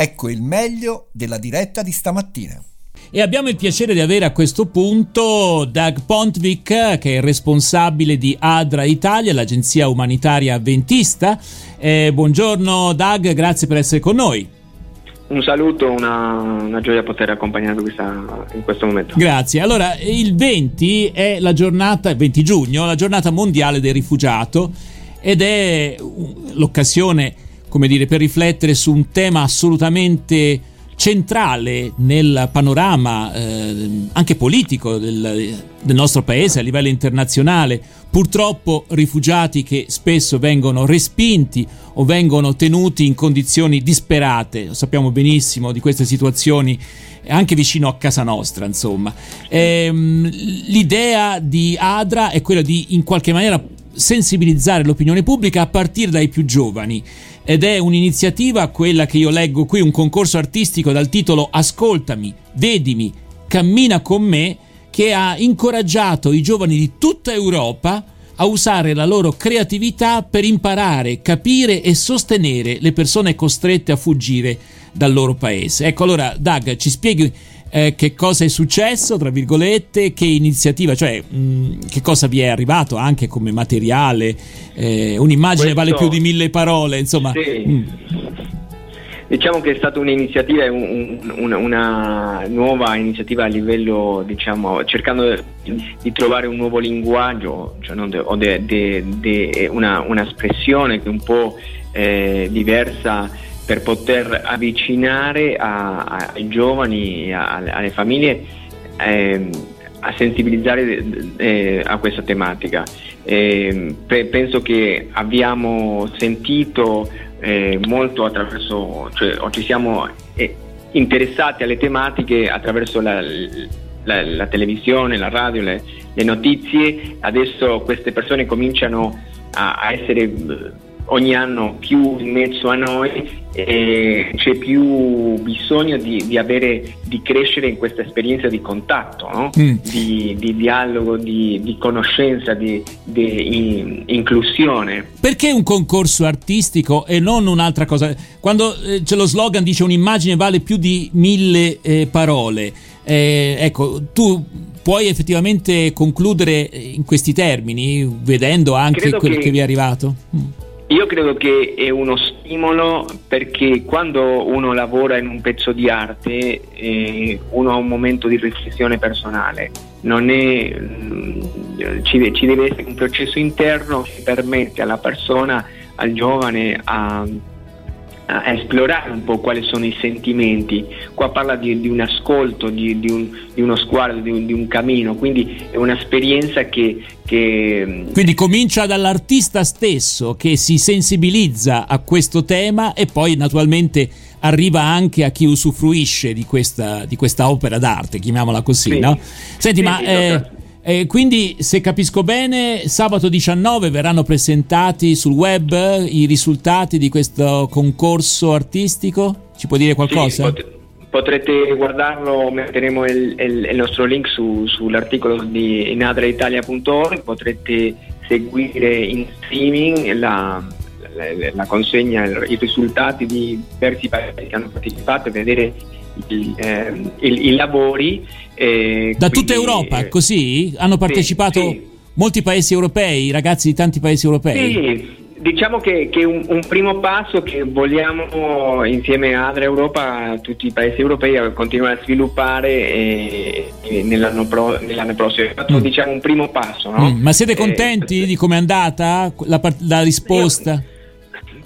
Ecco il meglio della diretta di stamattina. E abbiamo il piacere di avere a questo punto Doug Pontvik, che è il responsabile di ADRA Italia, l'agenzia umanitaria avventista. Eh, buongiorno Doug, grazie per essere con noi. Un saluto, una, una gioia poter accompagnarvi questa, in questo momento. Grazie. Allora, il 20 è la giornata, 20 giugno, la giornata mondiale del rifugiato ed è l'occasione, come dire, per riflettere su un tema assolutamente centrale nel panorama eh, anche politico del, del, nostro paese a livello internazionale. Purtroppo rifugiati che spesso vengono respinti o vengono tenuti in condizioni disperate, lo sappiamo benissimo di queste situazioni anche vicino a casa nostra, insomma. Ehm, l'idea di Adra è quella di in qualche maniera sensibilizzare l'opinione pubblica a partire dai più giovani ed è un'iniziativa, quella che io leggo qui, un concorso artistico dal titolo Ascoltami, vedimi, cammina con me, che ha incoraggiato i giovani di tutta Europa a usare la loro creatività per imparare, capire e sostenere le persone costrette a fuggire dal loro paese. Ecco allora, Doug, ci spieghi eh, che cosa è successo, tra virgolette, che iniziativa, cioè mh, mm, che cosa vi è arrivato anche come materiale, eh, un'immagine Questo, vale più di mille parole, insomma. Sì. Mm. Diciamo che è stata un'iniziativa, un, un, una nuova iniziativa a livello, diciamo, cercando di trovare un nuovo linguaggio, cioè de, o de, de, una, un'espressione che è un po' eh, diversa per poter avvicinare a, a, ai giovani, a, alle famiglie, eh, a sensibilizzare eh, a questa tematica. Eh, pe- penso che abbiamo sentito eh, molto attraverso, cioè o ci siamo eh, interessati alle tematiche attraverso la, la, la televisione, la radio, le, le, notizie, adesso queste persone cominciano a, a essere ogni anno più in mezzo a noi e c'è più bisogno di, di, avere, di crescere in questa esperienza di contatto, no? mm. di, di, dialogo, di, conoscenza, di, in, inclusione. Perché un concorso artistico e non un'altra cosa? Quando eh, c'è lo slogan dice un'immagine vale più di mille eh, parole, eh, ecco, tu puoi effettivamente concludere in questi termini, vedendo anche Credo quello che, che vi è arrivato? Mm. Io credo che è uno stimolo perché quando uno lavora in un pezzo di arte eh, uno ha un momento di riflessione personale, è, mm, ci, ci deve essere un processo interno che permette alla persona, al giovane a a esplorare un po' quali sono i sentimenti. Qua parla di, di un ascolto, di, di, un, di uno sguardo, di un, di un, cammino, quindi è un'esperienza che, che... Mm, quindi comincia dall'artista stesso che si sensibilizza a questo tema e poi naturalmente arriva anche a chi usufruisce di questa, di questa opera d'arte, chiamiamola così, sì. no? Senti, sì, ma... Eh, e quindi, se capisco bene, sabato 19 verranno presentati sul web i risultati di questo concorso artistico? Ci può dire qualcosa? Sì, pot- potrete guardarlo, metteremo il, il, il nostro link su, sull'articolo di inadraitalia.org, potrete seguire in streaming la, la, la consegna, i risultati di diversi paesi che hanno partecipato e vedere i, eh, i, i lavori. Eh, da quindi, tutta Europa, eh, così? Hanno partecipato sì, sì. molti paesi europei, ragazzi di tanti paesi europei? Sì, diciamo che, è un, un, primo passo che vogliamo insieme a Adria Europa, tutti i paesi europei, continuare a sviluppare e, e nell'anno, pro, nell'anno, prossimo. È stato mm. diciamo, un primo passo. No? Mm, ma siete contenti eh, di come è andata la, la risposta? Io,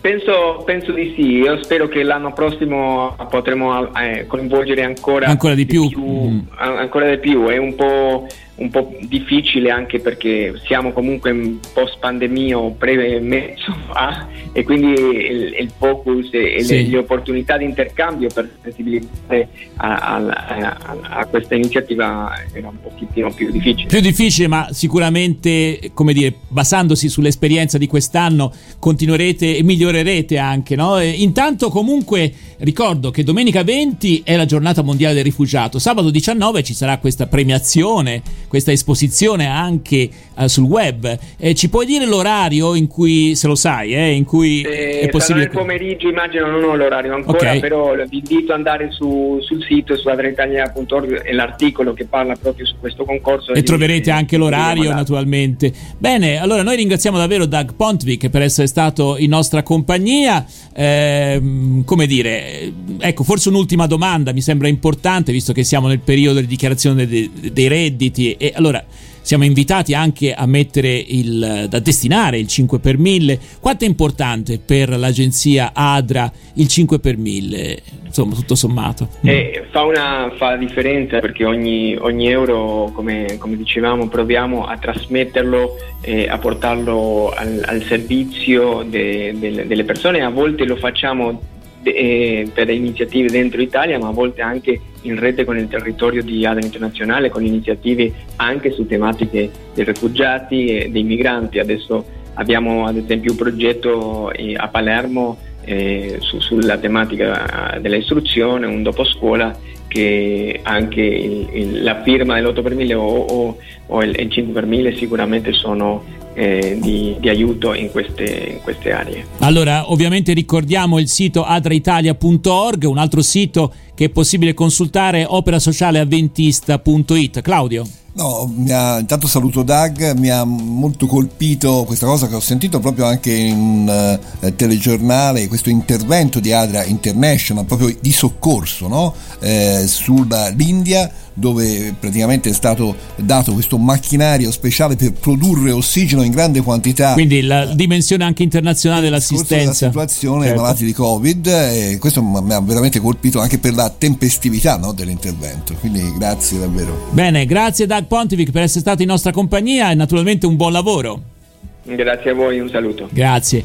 Penso, penso, di sì, io spero che l'anno prossimo potremo eh, coinvolgere ancora, ancora di, più. Di più mm. ancora di più, è un po' un po' difficile anche perché siamo comunque in post pandemia o pre-mezzo fa e quindi il, il focus e sì. le, le, opportunità di intercambio per sensibilizzare a, a, a, a, questa iniziativa era un pochettino più difficile. Più difficile ma sicuramente come dire basandosi sull'esperienza di quest'anno continuerete e migliorerete anche no? intanto comunque ricordo che domenica 20 è la giornata mondiale del rifugiato sabato 19 ci sarà questa premiazione questa esposizione anche uh, sul web. Eh, ci puoi dire l'orario in cui, se lo sai, eh, in cui Eh, è possibile... sarà nel pomeriggio, immagino, non ho l'orario ancora, Ok. però vi invito ad andare su- sul sito su adrenitalia.org e l'articolo che parla proprio su questo concorso. E troverete vi- anche l'orario, naturalmente. Bene, allora noi ringraziamo davvero Doug Pontvik per essere stato in nostra compagnia. Ehm, come dire, ecco, forse un'ultima domanda mi sembra importante, visto che siamo nel periodo di dichiarazione de- dei redditi. E allora siamo invitati anche a mettere il, da destinare il 5 per 1000. Quanto è importante per l'agenzia ADRA il 5 per 1000? Insomma, tutto sommato. Eh, fa, una, fa differenza perché ogni, ogni euro, come, come dicevamo, proviamo a trasmetterlo e a portarlo al, al servizio de- del- delle persone. A volte lo facciamo de- eh, per iniziative dentro Italia, ma a volte anche in rete con il territorio di ADA Internazionale, con iniziative anche su tematiche dei rifugiati e dei migranti. Adesso abbiamo ad esempio un progetto eh, a Palermo eh, su- sulla tematica dell'istruzione, un dopo scuola che anche il- il- la firma dell'8 per 1000 o, o- o il, il 5 per 1000 sicuramente sono eh, di, di aiuto in queste, in queste aree. Allora, ovviamente ricordiamo il sito adraitalia.org, un altro sito che è possibile consultare operasocialeavventista.it. Claudio. No, ha- intanto saluto Doug, mi ha molto colpito questa cosa che ho sentito proprio anche in eh, telegiornale, questo intervento di Adria International, proprio di soccorso no? Eh, sull'India dove praticamente è stato dato questo macchinario speciale per produrre ossigeno in grande quantità. Quindi la dimensione anche internazionale dell'assistenza. situazione ai Certo. malati di Covid e questo mi ha veramente colpito anche per la tempestività no, dell'intervento. Quindi grazie davvero. Bene, grazie Doug Pontivic per essere stato in nostra compagnia e naturalmente un buon lavoro. Grazie a voi, un saluto. Grazie.